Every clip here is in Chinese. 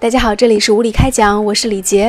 大家好，这里是无理开讲，我是李杰。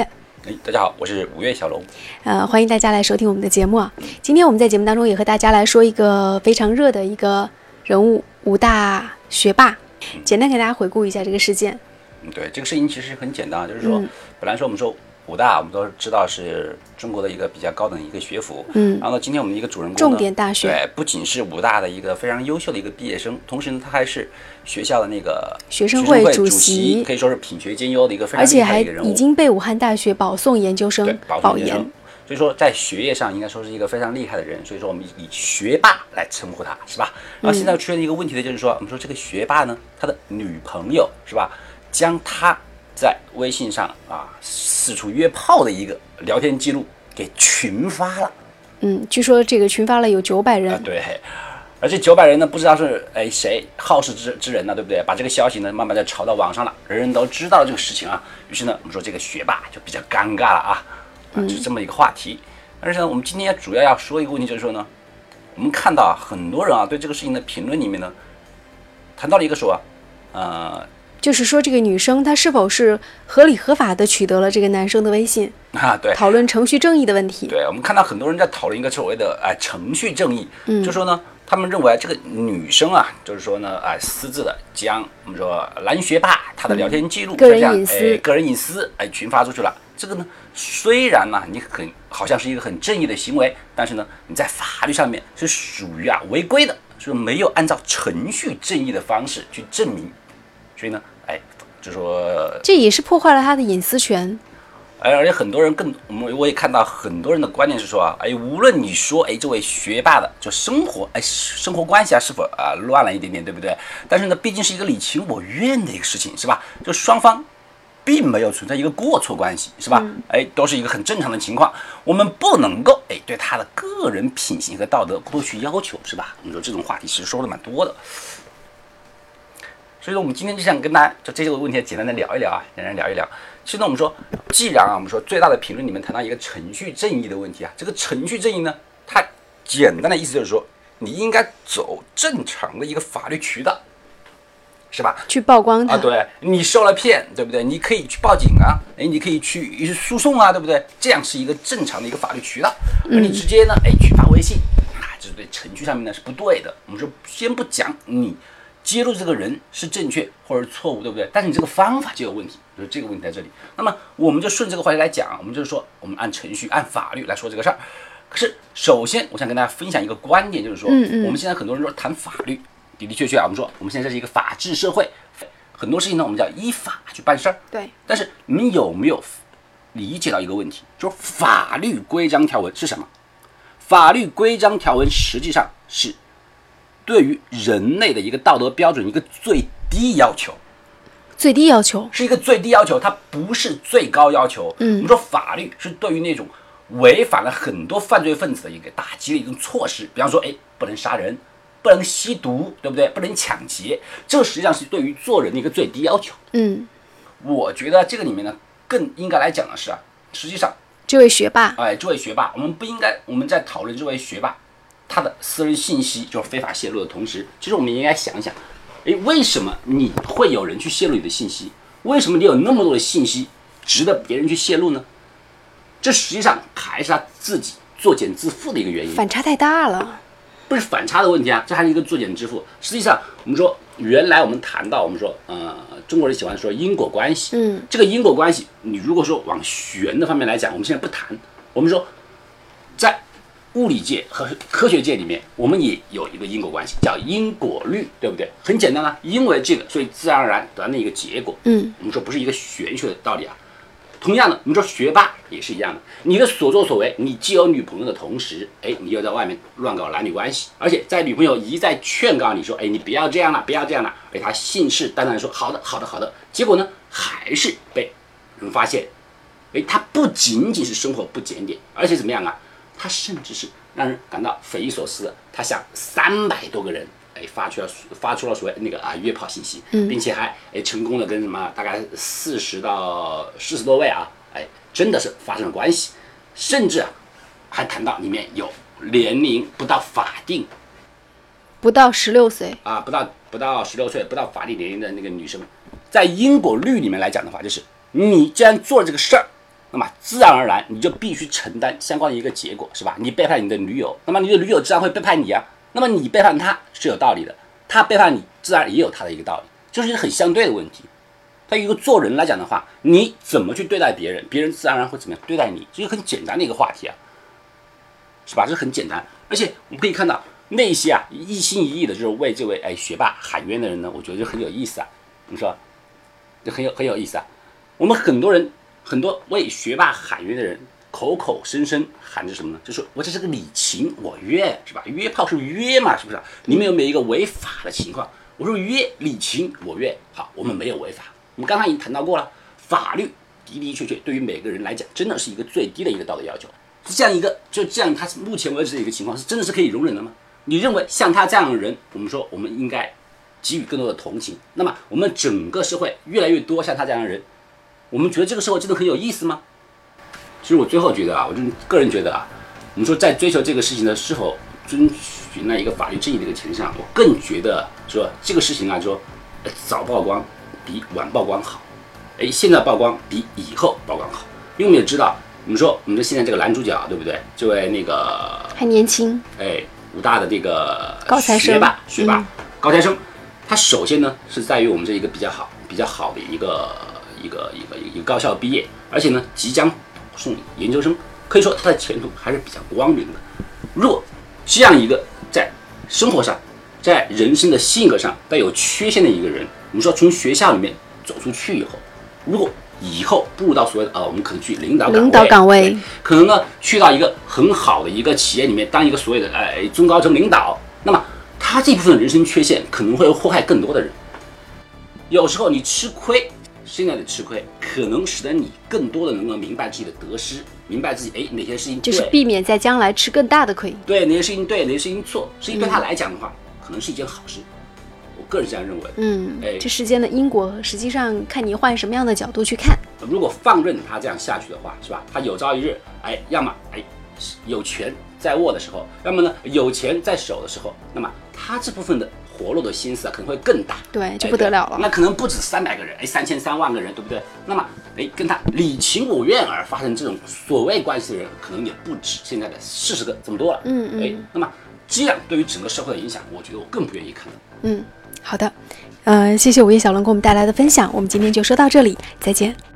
哎，大家好，我是五月小龙。呃，欢迎大家来收听我们的节目啊。今天我们在节目当中也和大家来说一个非常热的一个人物——武大学霸。简单给大家回顾一下这个事件。嗯，对，这个事情其实很简单，就是说，嗯本来说我们说武大，我们都知道是中国的一个比较高等一个学府。嗯然后呢，今天我们一个主人公呢重点大学对，不仅是武大的一个非常优秀的一个毕业生，同时呢，他还是学校的那个学生会会主席，可以说是品学兼优的一个非常厉害而且还的一个人物。已经被武汉大学保送研究生保送研生。所以说，在学业上应该说是一个非常厉害的人，所以说我们以学霸来称呼他，是吧？然后现在出现一个问题呢，就是说，我们说这个学霸呢，他的女朋友是吧，将他在微信上啊四处约炮的一个聊天记录给群发了嗯，据说这个群发了有九百啊，人。对。而这九百人呢，不知道是哎谁好事之之人呢，对不对？把这个消息呢，慢慢的炒到网上了，人人都知道了这个事情啊。于是呢，我们说这个学霸就比较尴尬了啊，啊，就这么一个话题。但是呢，我们今天主要要说一个问题，就是说呢，我们看到啊，很多人啊对这个事情的评论里面呢，谈到了一个说啊，呃就是说，这个女生她是否是合理合法的取得了这个男生的微信，啊对，讨论程序正义的问题。对，我们看到很多人在讨论一个所谓的哎程序正义，就说呢，他们认为这个女生啊，就是说呢，哎私自的将我们说男学霸他的聊天记录、个人隐私哎个人隐私哎群发出去了。这个呢，虽然呢你很好像是一个很正义的行为，但是呢你在法律上面是属于啊违规的，是没有按照程序正义的方式去证明，所以呢，哎，就说这也是破坏了他的隐私权。而而且很多人更，我们我也看到很多人的观念是说啊，哎，无论你说哎这位学霸的就生活哎生活关系啊是否啊乱了一点点，对不对？但是呢，毕竟是一个你情我愿的一个事情，是吧？就双方并没有存在一个过错关系，是吧？哎，都是一个很正常的情况，我们不能够哎对他的个人品行和道德过多去要求，是吧？我们说这种话题其实说的蛮多的。所以说，我们今天就想跟大家就这个问题简单的聊一聊啊，简单聊一聊。其实呢，我们说，既然啊，我们说最大的评论里面谈到一个程序正义的问题啊，这个程序正义呢，它简单的意思就是说，你应该走正常的一个法律渠道，是吧？去曝光他。啊，对你受了骗，对不对？你可以去报警啊，哎，你可以去去诉讼啊，对不对？这样是一个正常的一个法律渠道。而你直接呢，哎，去发微信啊，这是对程序上面呢是不对的。我们说先不讲你揭露这个人是正确或者错误，对不对？但是你这个方法就有问题，就是这个问题在这里。那么我们就顺这个话题来讲，我们就是说，我们按程序、按法律来说这个事儿。可是首先，我想跟大家分享一个观点，就是说，嗯嗯我们现在很多人说谈法律，的的确确啊，我们说我们现在这是一个法治社会，很多事情呢，我们叫依法去办事儿。对，但是你们有没有理解到一个问题？就是法律规章条文是什么？法律规章条文实际上是对于人类的一个道德标准一个最低要求，最低要求。是一个最低要求，它不是最高要求。嗯我们说法律是对于那种违反了很多犯罪分子的一个打击的一种措施，比方说，哎，不能杀人，不能吸毒，对不对？不能抢劫，这实际上是对于做人的一个最低要求。嗯，我觉得这个里面呢，更应该来讲的是啊，实际上，这位学霸，哎，这位学霸，我们不应该我们在讨论这位学霸他的私人信息就是非法泄露的同时，其实我们也应该想一想，诶，为什么你会有人去泄露你的信息？为什么你有那么多的信息值得别人去泄露呢？这实际上还是他自己作茧自缚的一个原因。反差太大了。不是反差的问题啊，这还是一个作茧自缚。实际上，我们说原来我们谈到，我们说呃，中国人喜欢说因果关系，嗯，这个因果关系，你如果说往玄的方面来讲，我们现在不谈，我们说在物理界和科学界里面，我们也有一个因果关系，叫因果律，对不对？很简单啊，因为这个，所以自然而然得到一个结果。嗯，我们说不是一个玄学的道理啊。同样的，我们说学霸也是一样的，你的所作所为，你既有女朋友的同时，哎，你又在外面乱搞男女关系，而且在女朋友一再劝告你说，哎，你不要这样了，不要这样了，哎他信誓旦旦地说，好的，好的，好的，结果呢，还是被人发现，哎，他不仅仅是生活不检点，而且怎么样啊？他甚至是让人感到匪夷所思的，他向三百多个人。哎，发出了发出了所谓那个啊约炮信息，并且还哎成功的跟什么大概四十到四十多位啊，哎真的是发生了关系，甚至啊还谈到里面有年龄不到法定不到十六岁，啊不到不到十六岁不到法定年龄的那个女生，在因果律里面来讲的话，就是你既然做了这个事儿，那么自然而然你就必须承担相关的一个结果，是吧？你背叛你的女友，那么你的女友自然会背叛你啊。那么你背叛他是有道理的，他背叛你自然也有他的一个道理，就是一个很相对的问题。他一个做人来讲的话，你怎么去对待别人，别人自然而然会怎么样对待你，这个很简单的一个话题啊，是吧？这很简单，而且我们可以看到那些啊一心一意的就是为这位哎学霸喊冤的人呢，我觉得就很有意思啊。你说，就很有很有意思啊。我们很多人很多为学霸喊冤的人，口口声声喊着什么呢？就说我这是个你情我愿，是吧？约炮是约嘛，是不是？你们有没有一个违法的情况？我说约你情我愿，好，我们没有违法。我们刚刚已经谈到过了，法律的的确确对于每个人来讲，真的是一个最低的一个道德要求。是这样一个就这样，他目前为止的一个情况是真的是可以容忍的吗？你认为像他这样的人，我们说我们应该给予更多的同情。那么我们整个社会越来越多像他这样的人，我们觉得这个社会真的很有意思吗？其实我最后觉得啊，我就个人觉得啊，我们说在追求这个事情的是否遵循那一个法律正义的一个前提上，我更觉得说这个事情啊，说早曝光比晚曝光好。哎，现在曝光比以后曝光好，因为我们也知道，我们说我们说现在这个男主角对不对？这位那个还年轻，哎，武大的这个高材生学霸，学霸、高材生，他首先呢是在于我们这一个比较好、比较好的一个一个一个一个高校毕业，而且呢即将送研究生，可以说他的前途还是比较光明的。若这样一个在生活上、在人生的性格上带有缺陷的一个人，我们说从学校里面走出去以后，如果以后步入到所谓的呃，我们可能去领导岗位，领导岗位可能呢去到一个很好的一个企业里面当一个所谓的呃中高层领导，那么他这部分人生缺陷可能会祸害更多的人。有时候你吃亏，现在的吃亏可能使得你更多的能够明白自己的得失，明白自己哎哪些事情，就是避免在将来吃更大的亏。对哪些事情对，哪些事情错，所以对他来讲的话，可能是一件好事。我个人这样认为。嗯哎，这世间的因果，实际上看你换什么样的角度去看。如果放任他这样下去的话，是吧？他有朝一日，哎，要么哎有权在握的时候，要么呢有钱在手的时候，那么他这部分的活络的心思啊，可能会更大。对，就哎不得了了。那可能不止三百个人，哎，三千三万个人，对不对？那么，哎，跟他你情我愿而发生这种所谓关系的人，可能也不止现在的四十个这么多了。嗯嗯哎，那么这样对于整个社会的影响，我觉得我更不愿意看到。嗯，好的，呃，谢谢午夜小龙给我们带来的分享，我们今天就说到这里，再见。